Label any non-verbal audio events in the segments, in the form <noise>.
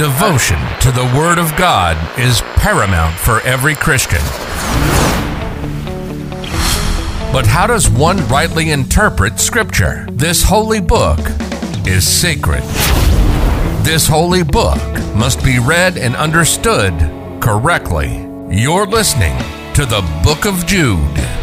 Devotion to the Word of God is paramount for every Christian. But how does one rightly interpret Scripture? This holy book is sacred. This holy book must be read and understood correctly. You're listening to the Book of Jude.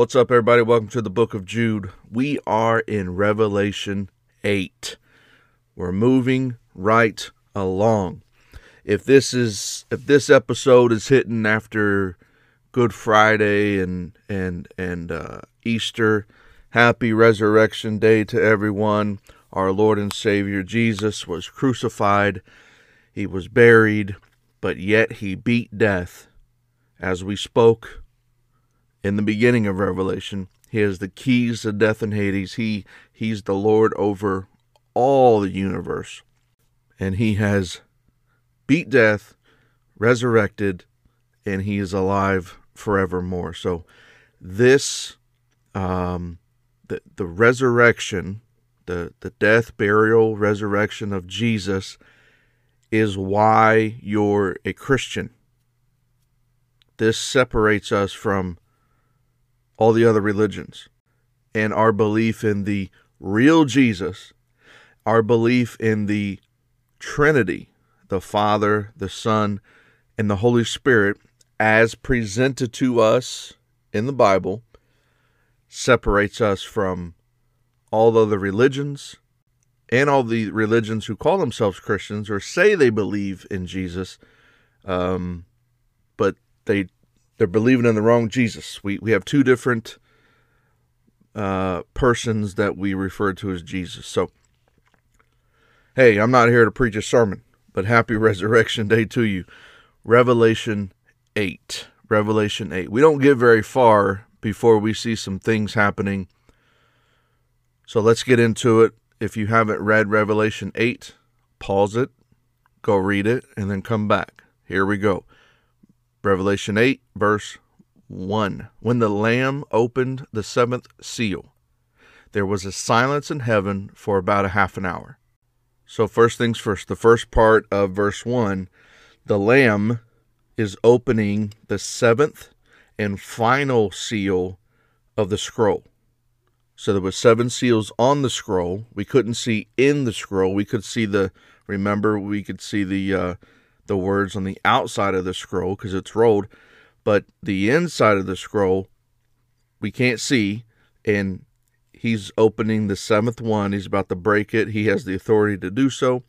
What's up, everybody? Welcome to the book of Jude. We are in Revelation 8. We're moving right along. If this is if this episode is hitting after Good Friday and and and uh, Easter, happy Resurrection Day to everyone. Our Lord and Savior Jesus was crucified. He was buried, but yet he beat death. As we spoke in the beginning of Revelation. He has the keys to death and Hades. He he's the Lord over all the universe. And he has beat death, resurrected, and he is alive forevermore. So this um the the resurrection, the the death, burial, resurrection of Jesus is why you're a Christian. This separates us from all the other religions and our belief in the real Jesus, our belief in the Trinity, the Father, the Son, and the Holy Spirit, as presented to us in the Bible, separates us from all the other religions. And all the religions who call themselves Christians or say they believe in Jesus, um, but they they're believing in the wrong Jesus. We we have two different uh, persons that we refer to as Jesus. So, hey, I'm not here to preach a sermon, but happy <laughs> Resurrection Day to you. Revelation eight. Revelation eight. We don't get very far before we see some things happening. So let's get into it. If you haven't read Revelation 8, pause it, go read it, and then come back. Here we go. Revelation 8, verse 1. When the Lamb opened the seventh seal, there was a silence in heaven for about a half an hour. So, first things first, the first part of verse 1 the Lamb is opening the seventh and final seal of the scroll. So there was seven seals on the scroll. We couldn't see in the scroll. We could see the remember we could see the uh, the words on the outside of the scroll because it's rolled, but the inside of the scroll we can't see. And he's opening the seventh one. He's about to break it. He has the authority to do so.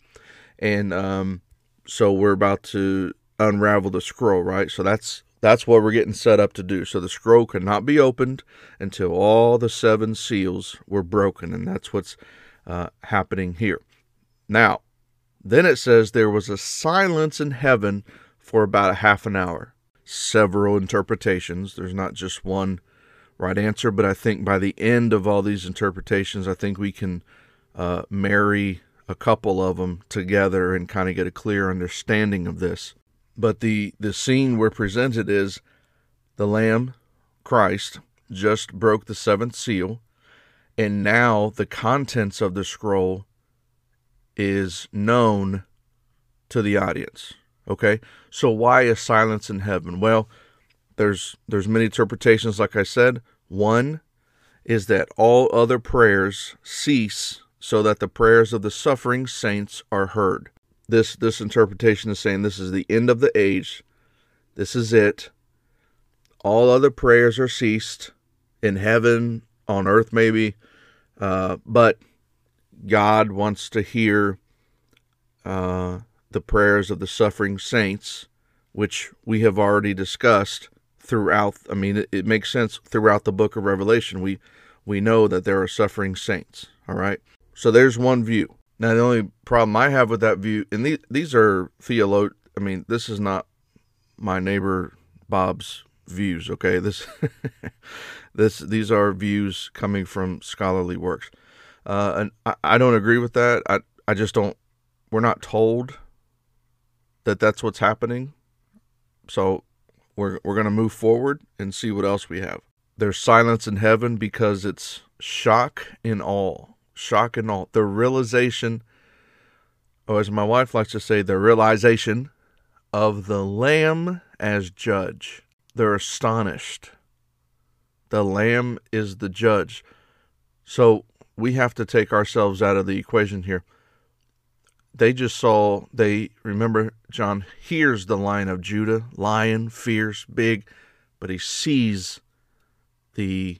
And um, so we're about to unravel the scroll, right? So that's that's what we're getting set up to do. So the scroll cannot be opened until all the seven seals were broken, and that's what's uh, happening here. Now, then it says there was a silence in heaven for about a half an hour. Several interpretations. There's not just one right answer, but I think by the end of all these interpretations, I think we can uh, marry a couple of them together and kind of get a clear understanding of this. But the, the scene we're presented is the Lamb, Christ, just broke the seventh seal, and now the contents of the scroll is known to the audience. Okay? So why is silence in heaven? Well, there's there's many interpretations like I said. One is that all other prayers cease so that the prayers of the suffering saints are heard. This this interpretation is saying this is the end of the age. This is it. All other prayers are ceased in heaven, on earth maybe, uh, but God wants to hear uh, the prayers of the suffering saints, which we have already discussed throughout. I mean, it, it, makes sense throughout the book of Revelation. We we know that there are suffering saints. All right. So there's one view. Now the only problem I have with that view, and these these are theolog. I mean, this is not my neighbor Bob's views. Okay, this <laughs> this these are views coming from scholarly works. Uh, and I, I don't agree with that. I, I just don't, we're not told that that's what's happening. So we're we're going to move forward and see what else we have. There's silence in heaven because it's shock in awe. Shock and awe. The realization, or as my wife likes to say, the realization of the Lamb as judge. They're astonished. The Lamb is the judge. So we have to take ourselves out of the equation here. They just saw, they remember John hears the lion of Judah, lion, fierce, big, but he sees the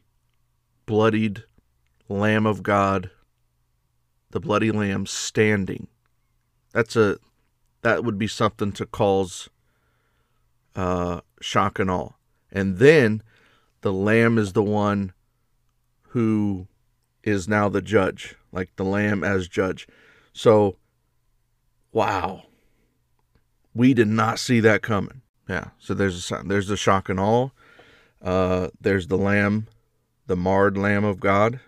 bloodied Lamb of God, the bloody lamb standing. That's a that would be something to cause uh, shock and awe. And then the lamb is the one who is now the judge, like the lamb as judge. So, wow, we did not see that coming. Yeah, so there's a there's the shock and awe. Uh, there's the lamb, the marred lamb of God,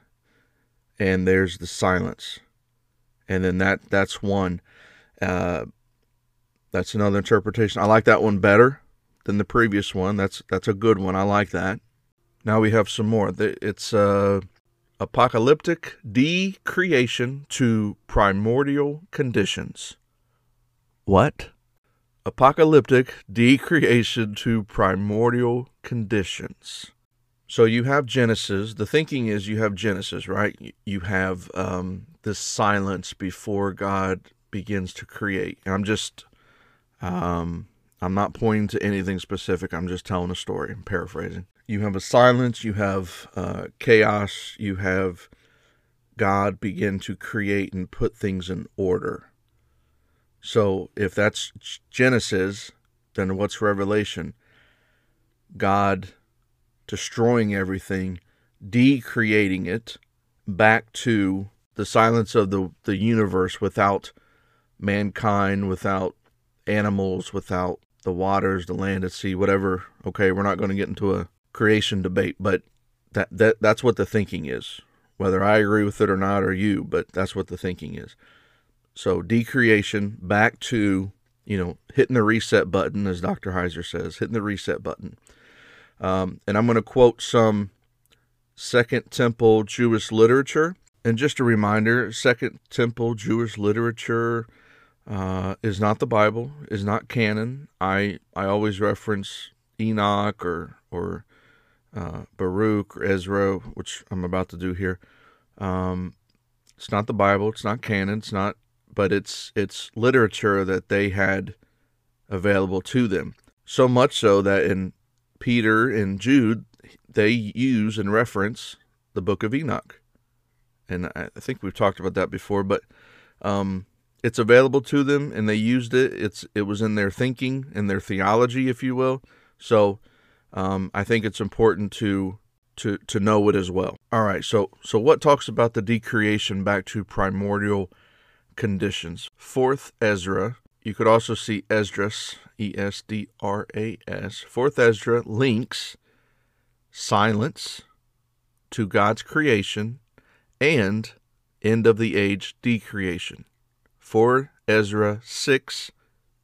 and there's the silence, and then that that's one. Uh, that's another interpretation. I like that one better than the previous one. That's that's a good one. I like that. Now we have some more. It's uh, apocalyptic decreation to primordial conditions. What? Apocalyptic decreation to primordial conditions. So you have Genesis. The thinking is you have Genesis, right? You have um, this silence before God begins to create. And I'm just um, I'm not pointing to anything specific. I'm just telling a story. I'm paraphrasing. You have a silence. You have uh, chaos. You have God begin to create and put things in order. So if that's Genesis, then what's Revelation? God destroying everything, decreating it back to the silence of the, the universe without mankind, without animals, without the waters, the land, the sea, whatever. Okay, we're not going to get into a creation debate, but that, that that's what the thinking is. Whether I agree with it or not, or you, but that's what the thinking is. So decreation back to you know hitting the reset button, as Dr. Heiser says, hitting the reset button. Um, and I'm going to quote some Second Temple Jewish literature. And just a reminder, Second Temple Jewish literature uh, is not the Bible, is not canon. I I always reference Enoch or or uh, Baruch or Ezra, which I'm about to do here. Um, it's not the Bible. It's not canon. It's not, but it's it's literature that they had available to them. So much so that in Peter and Jude, they use and reference the Book of Enoch, and I think we've talked about that before. But um, it's available to them and they used it. It's it was in their thinking and their theology, if you will. So um, I think it's important to to to know it as well. All right. So so what talks about the decreation back to primordial conditions? Fourth Ezra. You could also see Esdras, E S D R A S. Fourth Ezra links silence to God's creation and end of the age decreation. 4 Ezra 6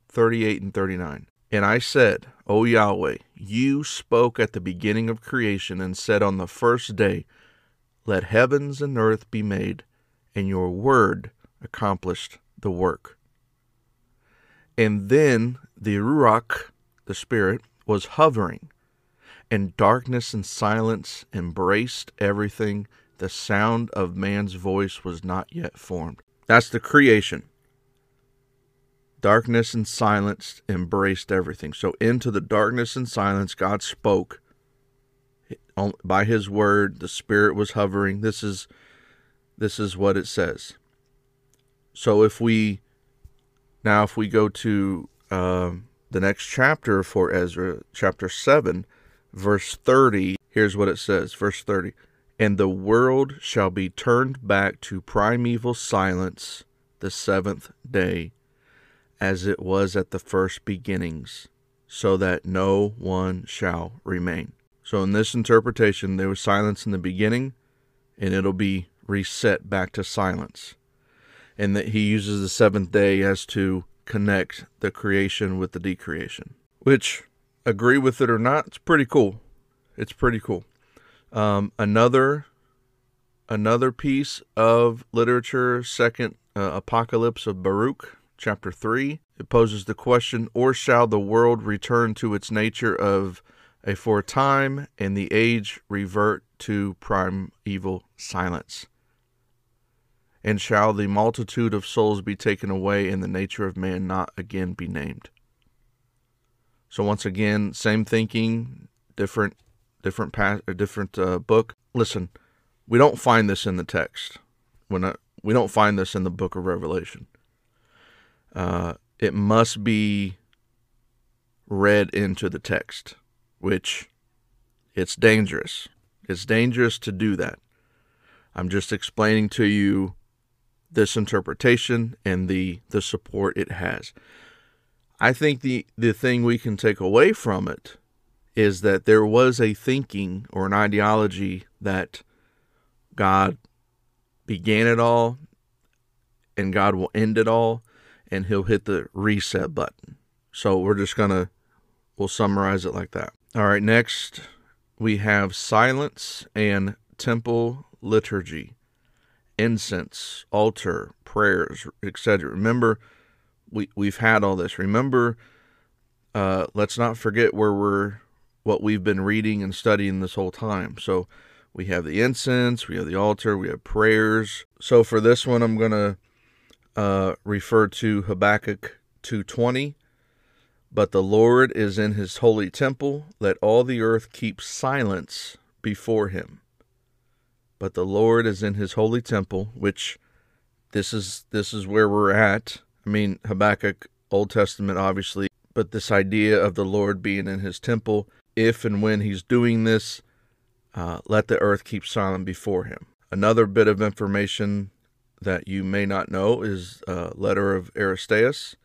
38 and 39. And I said, O Yahweh, you spoke at the beginning of creation and said on the first day, Let heavens and earth be made, and your word accomplished the work. And then the Ruach, the Spirit, was hovering, and darkness and silence embraced everything. The sound of man's voice was not yet formed. That's the creation. Darkness and silence embraced everything. So into the darkness and silence, God spoke by His word. The Spirit was hovering. This is this is what it says. So if we now if we go to uh, the next chapter 4 Ezra, chapter seven, verse thirty, here's what it says. Verse thirty. And the world shall be turned back to primeval silence the seventh day as it was at the first beginnings, so that no one shall remain. So, in this interpretation, there was silence in the beginning, and it'll be reset back to silence. And that he uses the seventh day as to connect the creation with the decreation. Which, agree with it or not, it's pretty cool. It's pretty cool. Um, another another piece of literature, second uh, apocalypse of Baruch, chapter 3. It poses the question, Or shall the world return to its nature of a for time, and the age revert to primeval silence? And shall the multitude of souls be taken away, and the nature of man not again be named? So once again, same thinking, different, different, path, different uh, book. Listen, we don't find this in the text. When we don't find this in the book of Revelation. Uh, it must be read into the text, which it's dangerous. It's dangerous to do that. I'm just explaining to you this interpretation and the the support it has. I think the the thing we can take away from it is that there was a thinking or an ideology that God began it all and God will end it all and he'll hit the reset button. So we're just going to we'll summarize it like that. All right, next we have silence and temple liturgy, incense, altar, prayers, etc. Remember we we've had all this. Remember uh, let's not forget where we're what we've been reading and studying this whole time. So we have the incense, we have the altar, we have prayers. So for this one I'm going to uh, refer to Habakkuk 2:20. But the Lord is in his holy temple, let all the earth keep silence before him. But the Lord is in his holy temple, which this is this is where we're at. I mean Habakkuk Old Testament obviously, but this idea of the Lord being in his temple, if and when he's doing this, uh, let the earth keep silent before him. Another bit of information that you may not know is a letter of Aristeas,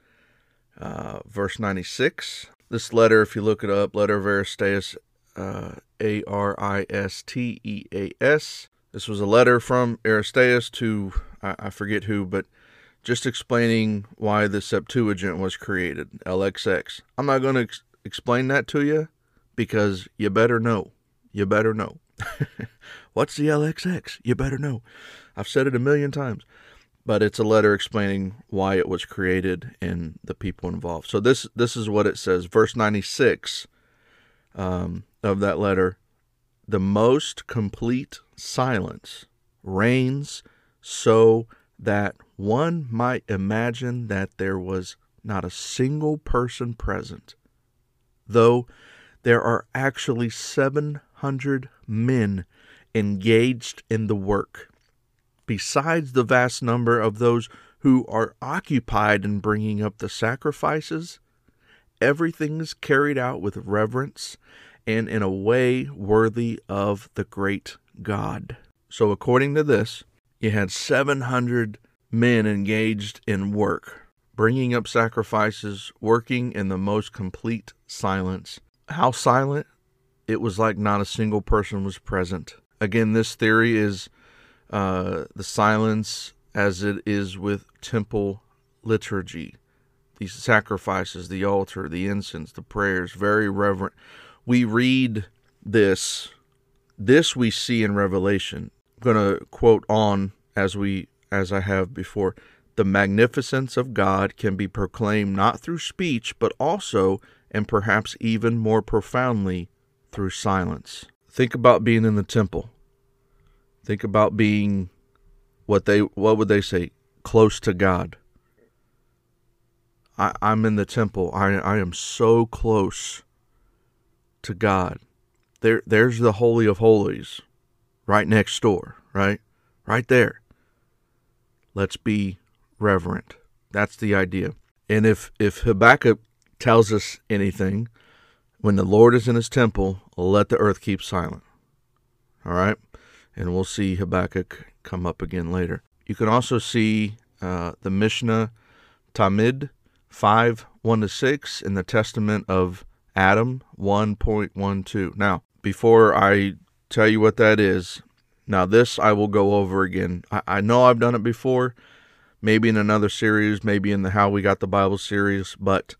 uh, verse 96. This letter, if you look it up, letter of Aristeas, uh, A R I S T E A S. This was a letter from Aristeas to, I, I forget who, but just explaining why the Septuagint was created, LXX. I'm not going to ex- explain that to you because you better know. You better know. <laughs> What's the LXX? You better know. I've said it a million times, but it's a letter explaining why it was created and the people involved. So this this is what it says, verse 96 um, of that letter. The most complete silence reigns so that one might imagine that there was not a single person present, though there are actually 700 men engaged in the work besides the vast number of those who are occupied in bringing up the sacrifices, everything is carried out with reverence and in a way worthy of the great God. So, according to this, you had 700 men engaged in work, bringing up sacrifices, working in the most complete silence. How silent? It was like not a single person was present. Again, this theory is uh, the silence as it is with temple liturgy, the sacrifices, the altar, the incense, the prayers, very reverent. We read this, this we see in Revelation. I'm going to quote on as we as I have before. The magnificence of God can be proclaimed not through speech, but also and perhaps even more profoundly through silence. Think about being in the temple. Think about being what they what would they say? Close to God. I, I'm in the temple. I I am so close to God. There there's the Holy of Holies right next door, right? Right there. Let's be reverent. That's the idea. And if if Habakkuk tells us anything, when the Lord is in his temple, let the earth keep silent. All right? And we'll see Habakkuk come up again later. You can also see uh, the Mishnah Tamid 5 1 to 6 in the Testament of Adam 1.12. Now, before I tell you what that is, now this I will go over again. I, I know I've done it before. maybe in another series, maybe in the How We Got the Bible series, but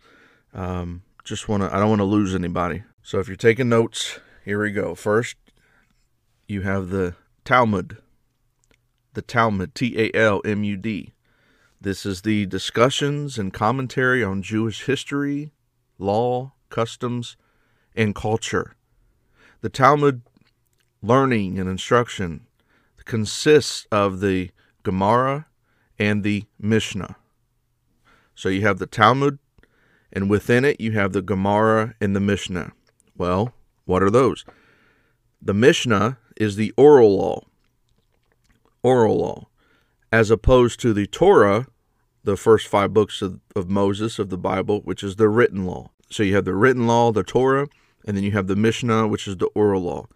um, just want to, I don't want to lose anybody. So if you're taking notes, here we go. First, you have the Talmud, the Talmud, T A L M U D. This is the discussions and commentary on Jewish history, law, customs, and culture. The Talmud learning and instruction consists of the Gemara and the Mishnah. So you have the Talmud, and within it you have the Gemara and the Mishnah. Well, what are those? The Mishnah is the oral law. Oral law. As opposed to the Torah, the first five books of, of Moses of the Bible, which is the written law. So you have the written law, the Torah, and then you have the Mishnah, which is the oral law.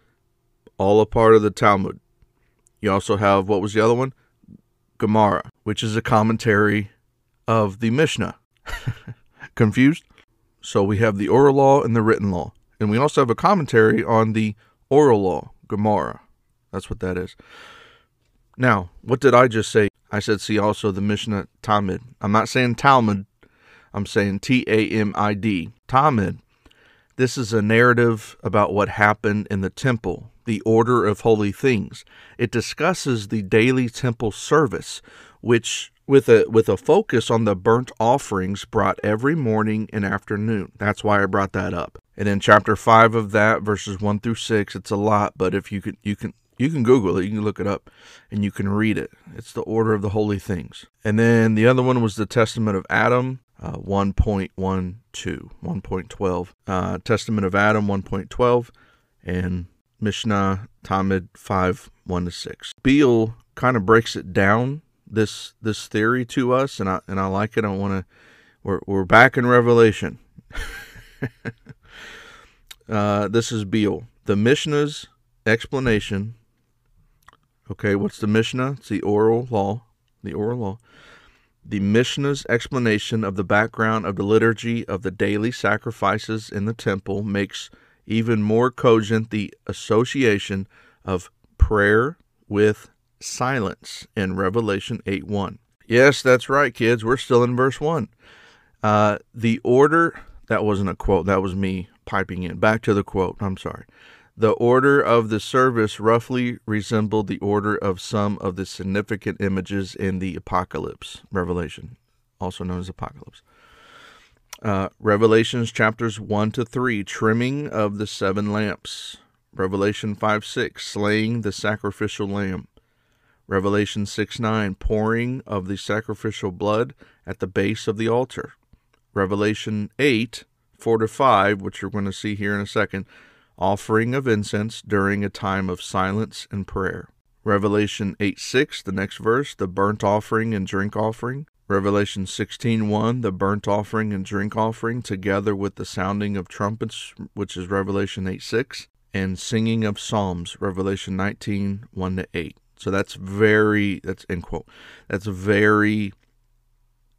All a part of the Talmud. You also have, what was the other one? Gemara, which is a commentary of the Mishnah. <laughs> Confused? So we have the oral law and the written law. And we also have a commentary on the oral law, Gemara. That's what that is. Now, what did I just say? I said, see also the Mishnah Tamid. I'm not saying Talmud, I'm saying T A M I D. Tamid. This is a narrative about what happened in the temple, the order of holy things. It discusses the daily temple service, which with a with a focus on the burnt offerings brought every morning and afternoon. That's why I brought that up. And in chapter 5 of that verses 1 through 6, it's a lot, but if you can you can you can google it, you can look it up and you can read it. It's the order of the holy things. And then the other one was the testament of Adam, uh, 1.12, 1.12. Uh, testament of Adam 1.12 and Mishnah Tamid 5 1 to 6. Beale kind of breaks it down this this theory to us, and I and I like it. I want to. We're we're back in Revelation. <laughs> uh, this is Beale. The Mishnah's explanation. Okay, what's the Mishnah? It's the oral law. The oral law. The Mishnah's explanation of the background of the liturgy of the daily sacrifices in the temple makes even more cogent the association of prayer with silence in Revelation 8 1. Yes, that's right, kids. We're still in verse 1. Uh, the order, that wasn't a quote, that was me piping in. Back to the quote, I'm sorry. The order of the service roughly resembled the order of some of the significant images in the Apocalypse, Revelation, also known as Apocalypse. Uh, Revelations chapters 1 to 3, trimming of the seven lamps. Revelation 5 6, slaying the sacrificial lamb. Revelation 6 9, pouring of the sacrificial blood at the base of the altar. Revelation 8 4 to 5, which you're going to see here in a second, offering of incense during a time of silence and prayer. Revelation 8 6, the next verse, the burnt offering and drink offering. Revelation 16:1 the burnt offering and drink offering together with the sounding of trumpets which is Revelation 8:6 and singing of psalms Revelation 19:1 to 8 so that's very that's end quote. That's very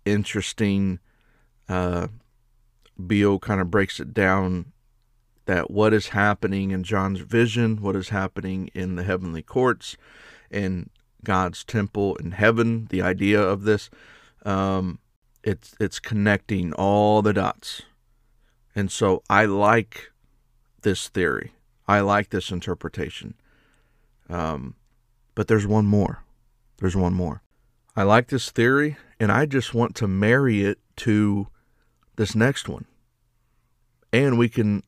interesting. Uh, Beale kind of breaks it down that what is happening in John's vision, what is happening in the heavenly courts, in God's temple in heaven. The idea of this, um, it's it's connecting all the dots, and so I like this theory. I like this interpretation. Um, but there's one more. There's one more. I like this theory, and I just want to marry it to this next one. And we can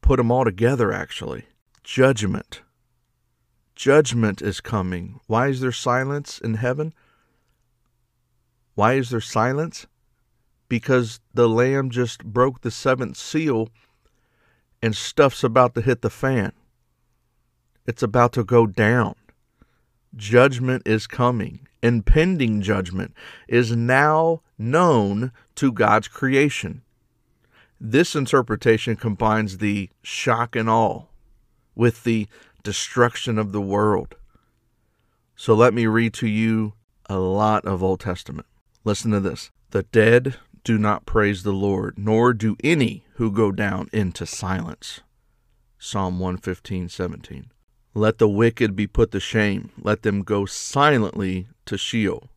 put them all together, actually. Judgment. Judgment is coming. Why is there silence in heaven? Why is there silence? Because the Lamb just broke the seventh seal and stuff's about to hit the fan. It's about to go down judgment is coming. Impending judgment is now known to God's creation. This interpretation combines the shock and awe with the destruction of the world. So let me read to you a lot of Old Testament. Listen to this. The dead do not praise the Lord, nor do any who go down into silence. Psalm 115, 17. Let the wicked be put to shame. Let them go silently to Sheol.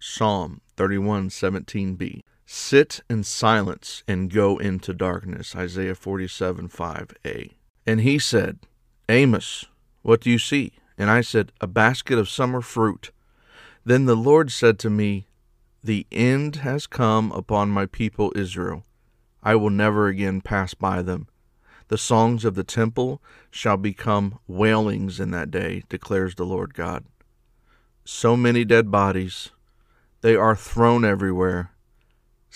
Psalm 31:17b. Sit in silence and go into darkness. Isaiah 47 5a. And he said, Amos, what do you see? And I said, A basket of summer fruit. Then the Lord said to me, The end has come upon my people Israel. I will never again pass by them. The songs of the temple shall become wailings in that day, declares the Lord God. So many dead bodies, they are thrown everywhere.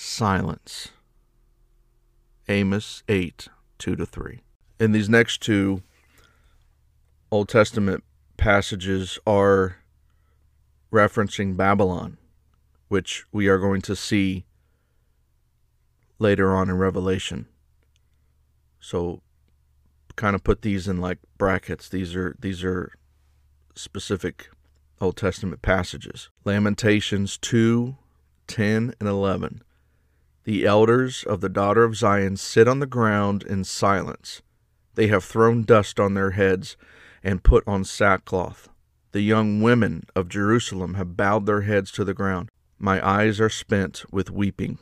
Silence. Amos 8 2 to 3. In these next two Old Testament passages are referencing Babylon, which we are going to see later on in Revelation. So kind of put these in like brackets. These are these are specific Old Testament passages. Lamentations 2, 10, and 11. The elders of the daughter of Zion sit on the ground in silence. They have thrown dust on their heads and put on sackcloth. The young women of Jerusalem have bowed their heads to the ground. My eyes are spent with weeping.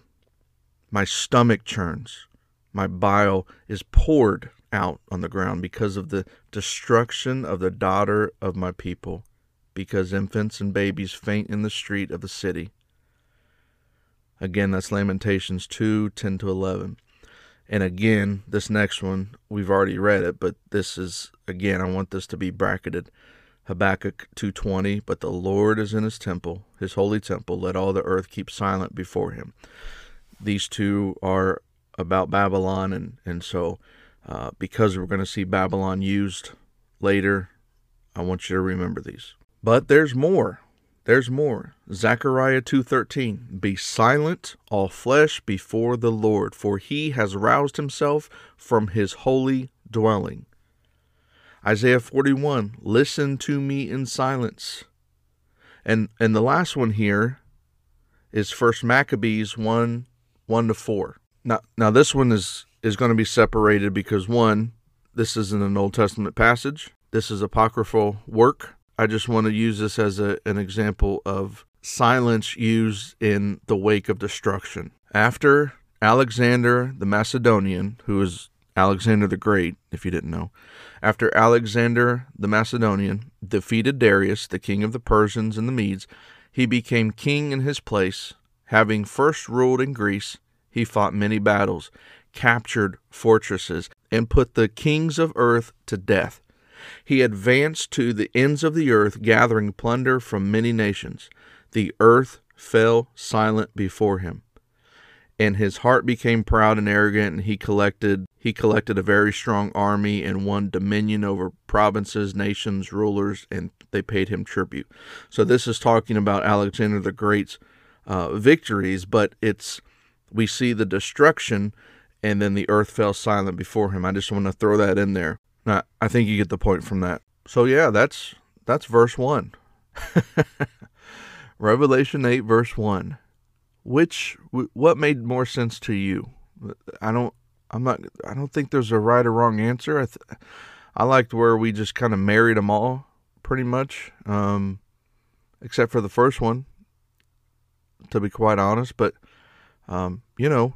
My stomach churns. My bile is poured out on the ground because of the destruction of the daughter of my people, because infants and babies faint in the street of the city. Again, that's Lamentations 2 10 to 11. And again, this next one, we've already read it, but this is, again, I want this to be bracketed. Habakkuk 2:20 but the Lord is in his temple his holy temple let all the earth keep silent before him these two are about Babylon and and so uh, because we're going to see Babylon used later I want you to remember these but there's more there's more Zechariah 2:13 Be silent all flesh before the Lord for he has roused himself from his holy dwelling Isaiah 41, listen to me in silence. And and the last one here is First Maccabees 1, 1 to 4. Now now this one is is going to be separated because one, this isn't an Old Testament passage. This is apocryphal work. I just want to use this as a, an example of silence used in the wake of destruction. After Alexander the Macedonian, who is Alexander the Great, if you didn't know, after Alexander the Macedonian defeated Darius, the king of the Persians and the Medes, he became king in his place. Having first ruled in Greece, he fought many battles, captured fortresses, and put the kings of earth to death. He advanced to the ends of the earth, gathering plunder from many nations. The earth fell silent before him and his heart became proud and arrogant and he collected he collected a very strong army and won dominion over provinces nations rulers and they paid him tribute. So this is talking about alexander the great's uh, victories but it's we see the destruction and then the earth fell silent before him. I just want to throw that in there now, i think you get the point from that so yeah that's that's verse 1 <laughs> revelation 8 verse 1 which what made more sense to you? I don't I'm not I don't think there's a right or wrong answer. I th- I liked where we just kind of married them all pretty much um, except for the first one to be quite honest, but um, you know,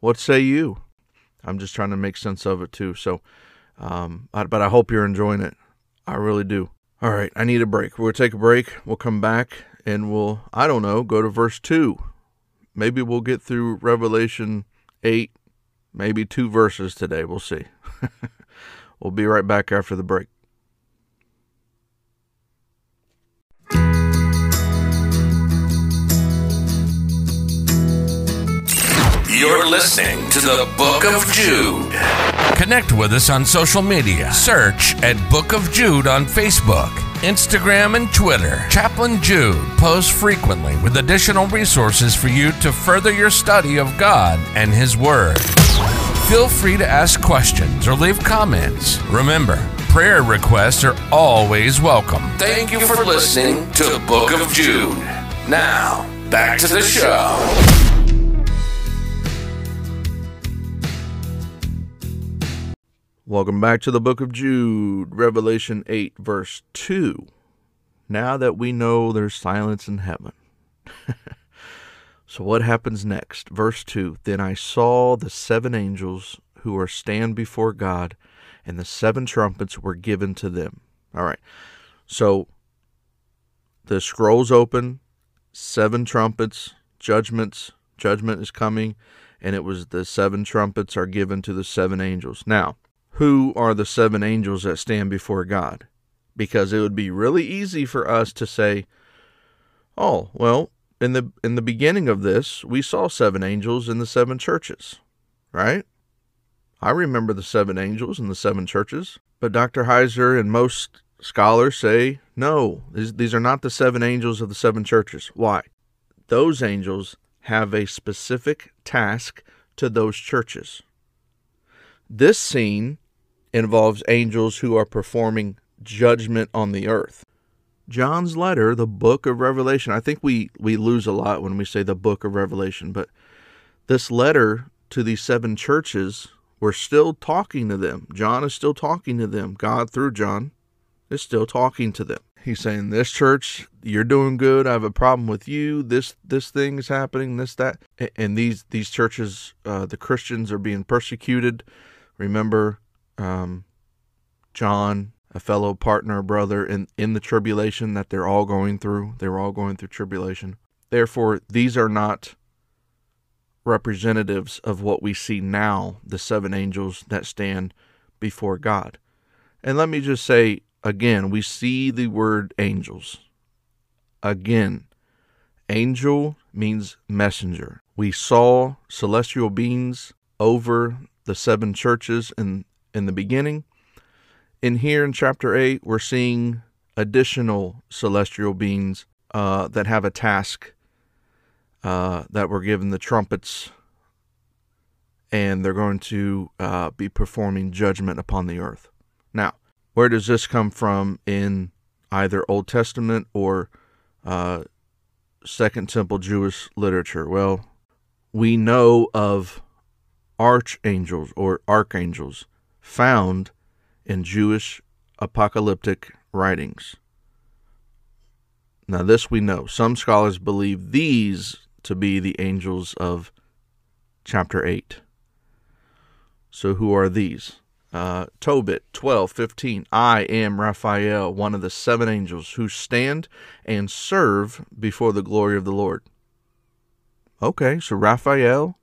what say you? I'm just trying to make sense of it too. So um, I, but I hope you're enjoying it. I really do. All right, I need a break. We'll take a break. We'll come back and we'll, I don't know, go to verse 2. Maybe we'll get through Revelation 8, maybe two verses today. We'll see. <laughs> we'll be right back after the break. You're listening to the Book of Jude. Connect with us on social media. Search at Book of Jude on Facebook, Instagram, and Twitter. Chaplain Jude posts frequently with additional resources for you to further your study of God and His Word. Feel free to ask questions or leave comments. Remember, prayer requests are always welcome. Thank you for listening to the Book of Jude. Now, back to the show. Welcome back to the book of Jude, Revelation 8, verse 2. Now that we know there's silence in heaven, <laughs> so, what happens next? Verse 2 Then I saw the seven angels who are stand before God, and the seven trumpets were given to them. All right. So, the scrolls open, seven trumpets, judgments, judgment is coming, and it was the seven trumpets are given to the seven angels. Now, who are the seven angels that stand before God? Because it would be really easy for us to say, "Oh, well, in the in the beginning of this, we saw seven angels in the seven churches." Right? I remember the seven angels in the seven churches, but Dr. Heiser and most scholars say, "No, these, these are not the seven angels of the seven churches." Why? Those angels have a specific task to those churches. This scene involves angels who are performing judgment on the earth. John's letter, the book of Revelation, I think we, we lose a lot when we say the book of Revelation, but this letter to these seven churches, we're still talking to them. John is still talking to them. God, through John, is still talking to them. He's saying, "This church, you're doing good. I have a problem with you. This this thing is happening. This that." And these these churches, uh, the Christians are being persecuted. Remember, um, John, a fellow partner, brother in in the tribulation that they're all going through. They were all going through tribulation. Therefore, these are not representatives of what we see now, the seven angels that stand before God. And let me just say Again, we see the word angels. Again, angel means messenger. We saw celestial beings over the seven churches in, in the beginning. In here in chapter 8, we're seeing additional celestial beings uh, that have a task uh, that were given the trumpets, and they're going to uh, be performing judgment upon the earth. Now, where does this come from in either Old Testament or uh, Second Temple Jewish literature? Well, we know of archangels or archangels found in Jewish apocalyptic writings. Now, this we know. Some scholars believe these to be the angels of chapter 8. So, who are these? Uh, Tobit 12, 15. I am Raphael, one of the seven angels who stand and serve before the glory of the Lord. Okay, so Raphael,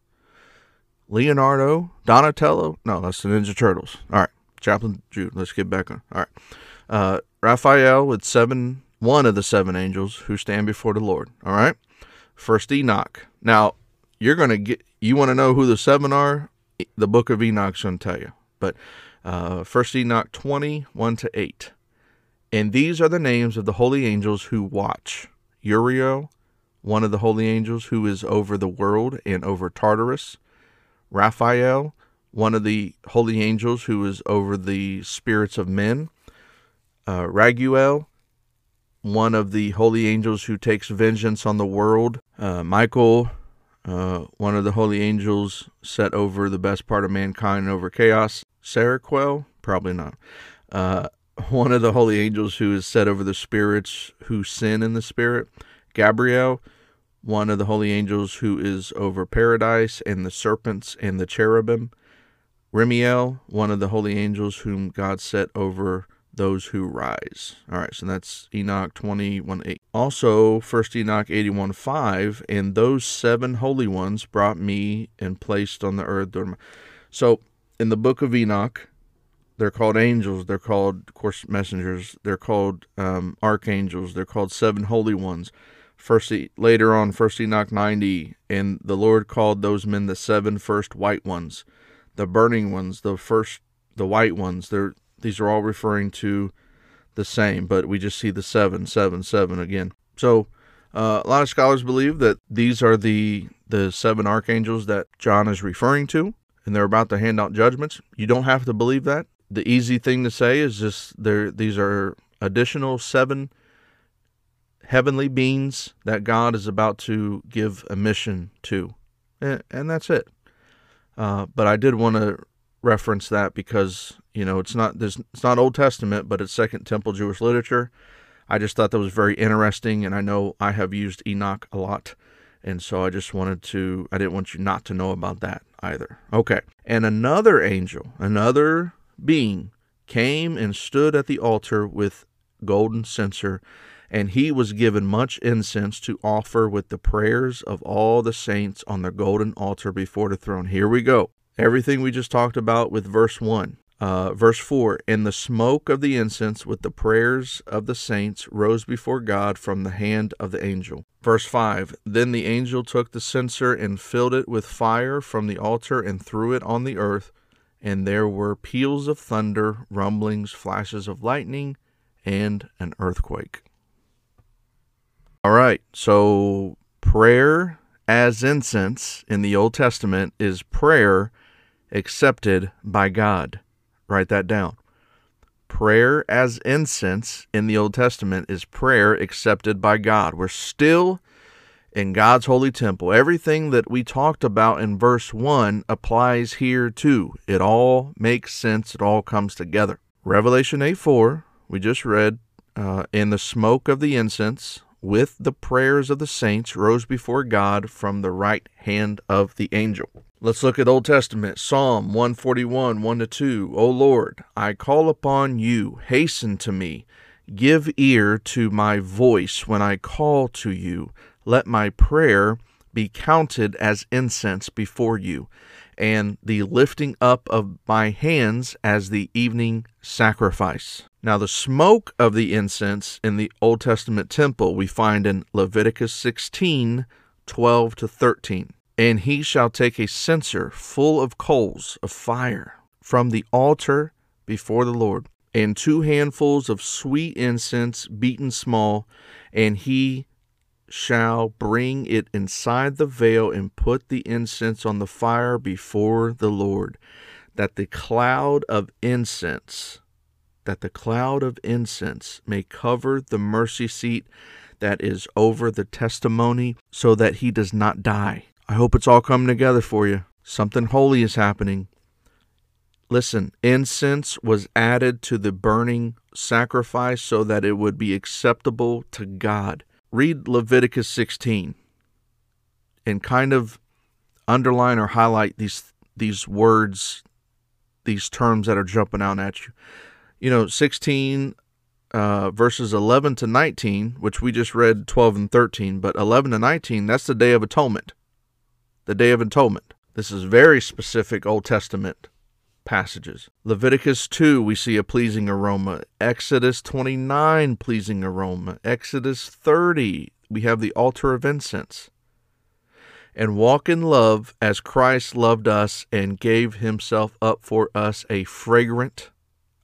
Leonardo, Donatello. No, that's the Ninja Turtles. All right, Chaplain Jude. Let's get back on. All right. Uh, Raphael with seven, one of the seven angels who stand before the Lord. All right. First Enoch. Now, you're to get, you want to know who the seven are? The book of Enoch's to tell you. But uh, First Enoch 20, 1 to 8. And these are the names of the holy angels who watch Uriel, one of the holy angels who is over the world and over Tartarus, Raphael, one of the holy angels who is over the spirits of men, uh, Raguel, one of the holy angels who takes vengeance on the world, uh, Michael, uh, one of the holy angels set over the best part of mankind over chaos, Seraquel? Probably not. Uh, one of the holy angels who is set over the spirits who sin in the spirit. Gabriel, one of the holy angels who is over paradise and the serpents and the cherubim. Remiel, one of the holy angels whom God set over those who rise. All right, so that's Enoch 21 8. Also, 1 Enoch 81 5, and those seven holy ones brought me and placed on the earth. So in the book of Enoch, they're called angels. They're called, of course, messengers. They're called um, archangels. They're called seven holy ones. First, later on, First Enoch ninety, and the Lord called those men the seven first white ones, the burning ones, the first, the white ones. They're these are all referring to the same, but we just see the seven, seven, seven again. So, uh, a lot of scholars believe that these are the the seven archangels that John is referring to and they're about to hand out judgments. You don't have to believe that. The easy thing to say is just there these are additional seven heavenly beings that God is about to give a mission to. And, and that's it. Uh, but I did want to reference that because, you know, it's not there's it's not Old Testament, but it's Second Temple Jewish literature. I just thought that was very interesting, and I know I have used Enoch a lot, and so I just wanted to, I didn't want you not to know about that either. Okay. And another angel, another being, came and stood at the altar with golden censer, and he was given much incense to offer with the prayers of all the saints on the golden altar before the throne. Here we go. Everything we just talked about with verse 1. Uh, verse 4 And the smoke of the incense with the prayers of the saints rose before God from the hand of the angel. Verse 5 Then the angel took the censer and filled it with fire from the altar and threw it on the earth, and there were peals of thunder, rumblings, flashes of lightning, and an earthquake. All right, so prayer as incense in the Old Testament is prayer accepted by God. Write that down. Prayer as incense in the Old Testament is prayer accepted by God. We're still in God's holy temple. Everything that we talked about in verse 1 applies here too. It all makes sense, it all comes together. Revelation 8 4, we just read, uh, in the smoke of the incense, with the prayers of the saints, rose before God from the right hand of the angel. Let's look at Old Testament, Psalm 141, 1 to 2. O Lord, I call upon you, hasten to me. Give ear to my voice when I call to you. Let my prayer be counted as incense before you, and the lifting up of my hands as the evening sacrifice. Now, the smoke of the incense in the Old Testament temple we find in Leviticus 16, 12 to 13. And he shall take a censer full of coals of fire from the altar before the Lord, and two handfuls of sweet incense beaten small, and he shall bring it inside the veil and put the incense on the fire before the Lord, that the cloud of incense, that the cloud of incense may cover the mercy seat that is over the testimony, so that he does not die. I hope it's all coming together for you. Something holy is happening. Listen, incense was added to the burning sacrifice so that it would be acceptable to God. Read Leviticus 16 and kind of underline or highlight these these words, these terms that are jumping out at you. You know, 16 uh, verses 11 to 19, which we just read 12 and 13, but 11 to 19, that's the Day of Atonement the Day of Atonement. This is very specific Old Testament passages. Leviticus 2, we see a pleasing aroma. Exodus 29, pleasing aroma. Exodus 30, we have the altar of incense. And walk in love as Christ loved us and gave himself up for us a fragrant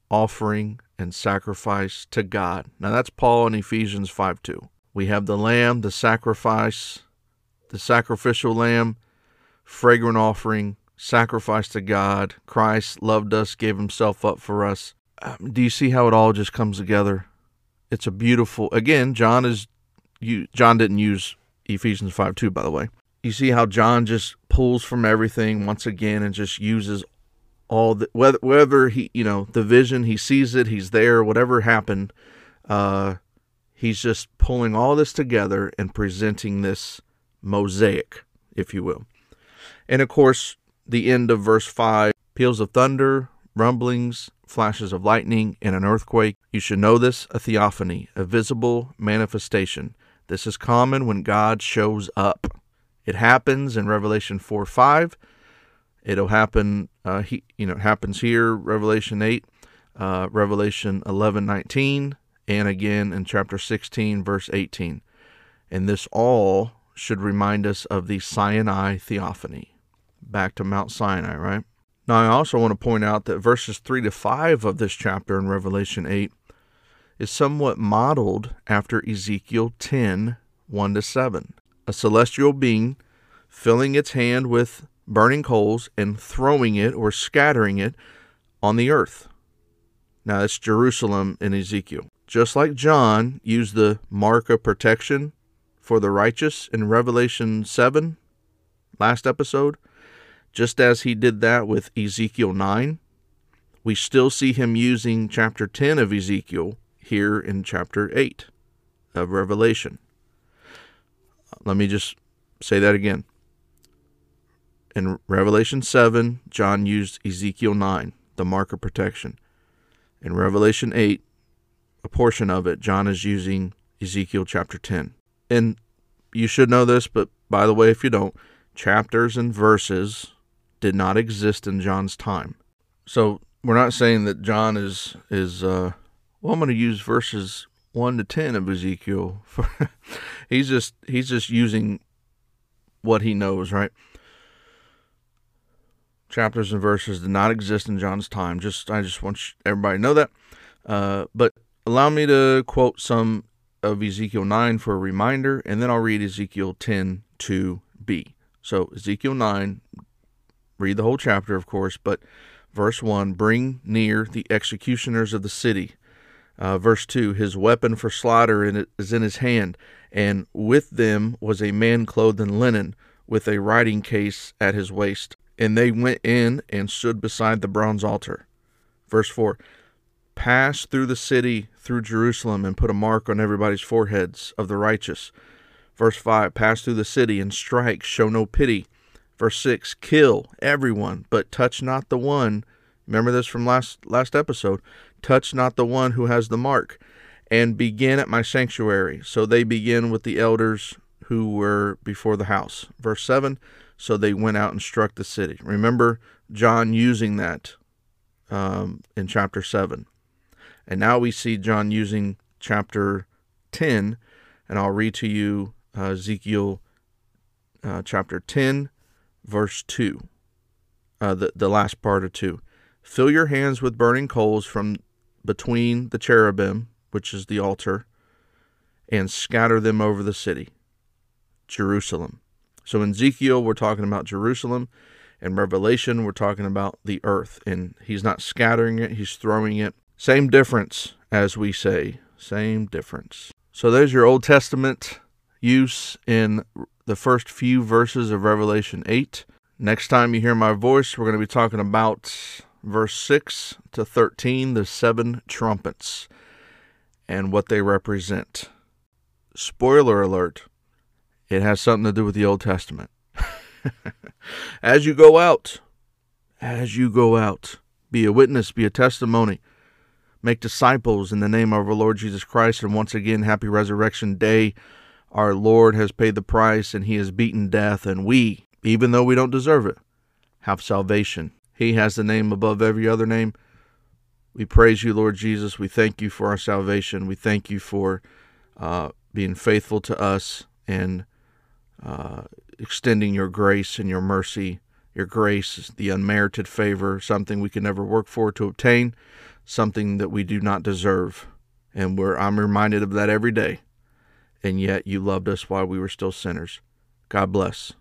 offering and sacrifice to God. Now that's Paul in Ephesians 5 2. We have the lamb, the sacrifice, the sacrificial lamb fragrant offering, sacrifice to God. Christ loved us, gave himself up for us. Um, do you see how it all just comes together? It's a beautiful. Again, John is you. John didn't use Ephesians five two, by the way. You see how John just pulls from everything once again and just uses all the whether whether he you know the vision he sees it he's there whatever happened uh he's just pulling all this together and presenting this mosaic if you will and of course, the end of verse 5 peals of thunder, rumblings, flashes of lightning, and an earthquake. You should know this a theophany, a visible manifestation. This is common when God shows up. It happens in Revelation 4 5. It'll happen, uh, he, you know, it happens here, Revelation 8, uh, Revelation 11 19, and again in chapter 16, verse 18. And this all should remind us of the Sinai theophany back to Mount Sinai, right? Now, I also want to point out that verses 3 to 5 of this chapter in Revelation 8 is somewhat modeled after Ezekiel 10 1 to 7. A celestial being filling its hand with burning coals and throwing it or scattering it on the earth. Now, that's Jerusalem in Ezekiel. Just like John used the mark of protection for the righteous in Revelation 7, last episode, just as he did that with Ezekiel 9, we still see him using chapter 10 of Ezekiel here in chapter 8. of Revelation. Let me just say that again. In Revelation 7, John used Ezekiel 9, the mark of protection. In Revelation 8, a portion of it, John is using Ezekiel chapter 10. And you should know this, but by the way, if you don't, chapters and verses did not exist in John's time. So we're not saying that John is is uh, well. I'm going to use verses one to ten of Ezekiel. For, <laughs> he's just he's just using what he knows, right? Chapters and verses did not exist in John's time. Just I just want everybody to know that. Uh, but allow me to quote some of Ezekiel 9 for a reminder, and then I'll read Ezekiel 10 2b. So, Ezekiel 9, read the whole chapter, of course, but verse 1 bring near the executioners of the city. Uh, verse 2 his weapon for slaughter is in his hand, and with them was a man clothed in linen, with a writing case at his waist. And they went in and stood beside the bronze altar. Verse 4 Pass through the city, through Jerusalem, and put a mark on everybody's foreheads of the righteous. Verse 5 Pass through the city and strike, show no pity. Verse 6 Kill everyone, but touch not the one. Remember this from last, last episode. Touch not the one who has the mark, and begin at my sanctuary. So they begin with the elders who were before the house. Verse 7 So they went out and struck the city. Remember John using that um, in chapter 7. And now we see John using chapter 10, and I'll read to you uh, Ezekiel uh, chapter 10, verse 2, uh, the, the last part of 2. Fill your hands with burning coals from between the cherubim, which is the altar, and scatter them over the city, Jerusalem. So in Ezekiel, we're talking about Jerusalem. In Revelation, we're talking about the earth. And he's not scattering it, he's throwing it same difference, as we say. Same difference. So there's your Old Testament use in the first few verses of Revelation 8. Next time you hear my voice, we're going to be talking about verse 6 to 13, the seven trumpets, and what they represent. Spoiler alert, it has something to do with the Old Testament. <laughs> as you go out, as you go out, be a witness, be a testimony make disciples in the name of our Lord Jesus Christ. And once again, happy resurrection day. Our Lord has paid the price and he has beaten death, and we, even though we don't deserve it, have salvation. He has the name above every other name. We praise you, Lord Jesus. We thank you for our salvation. We thank you for uh, being faithful to us and uh, extending your grace and your mercy, your grace, is the unmerited favor, something we can never work for to obtain something that we do not deserve. And we're, I'm reminded of that every day. And yet you loved us while we were still sinners. God bless.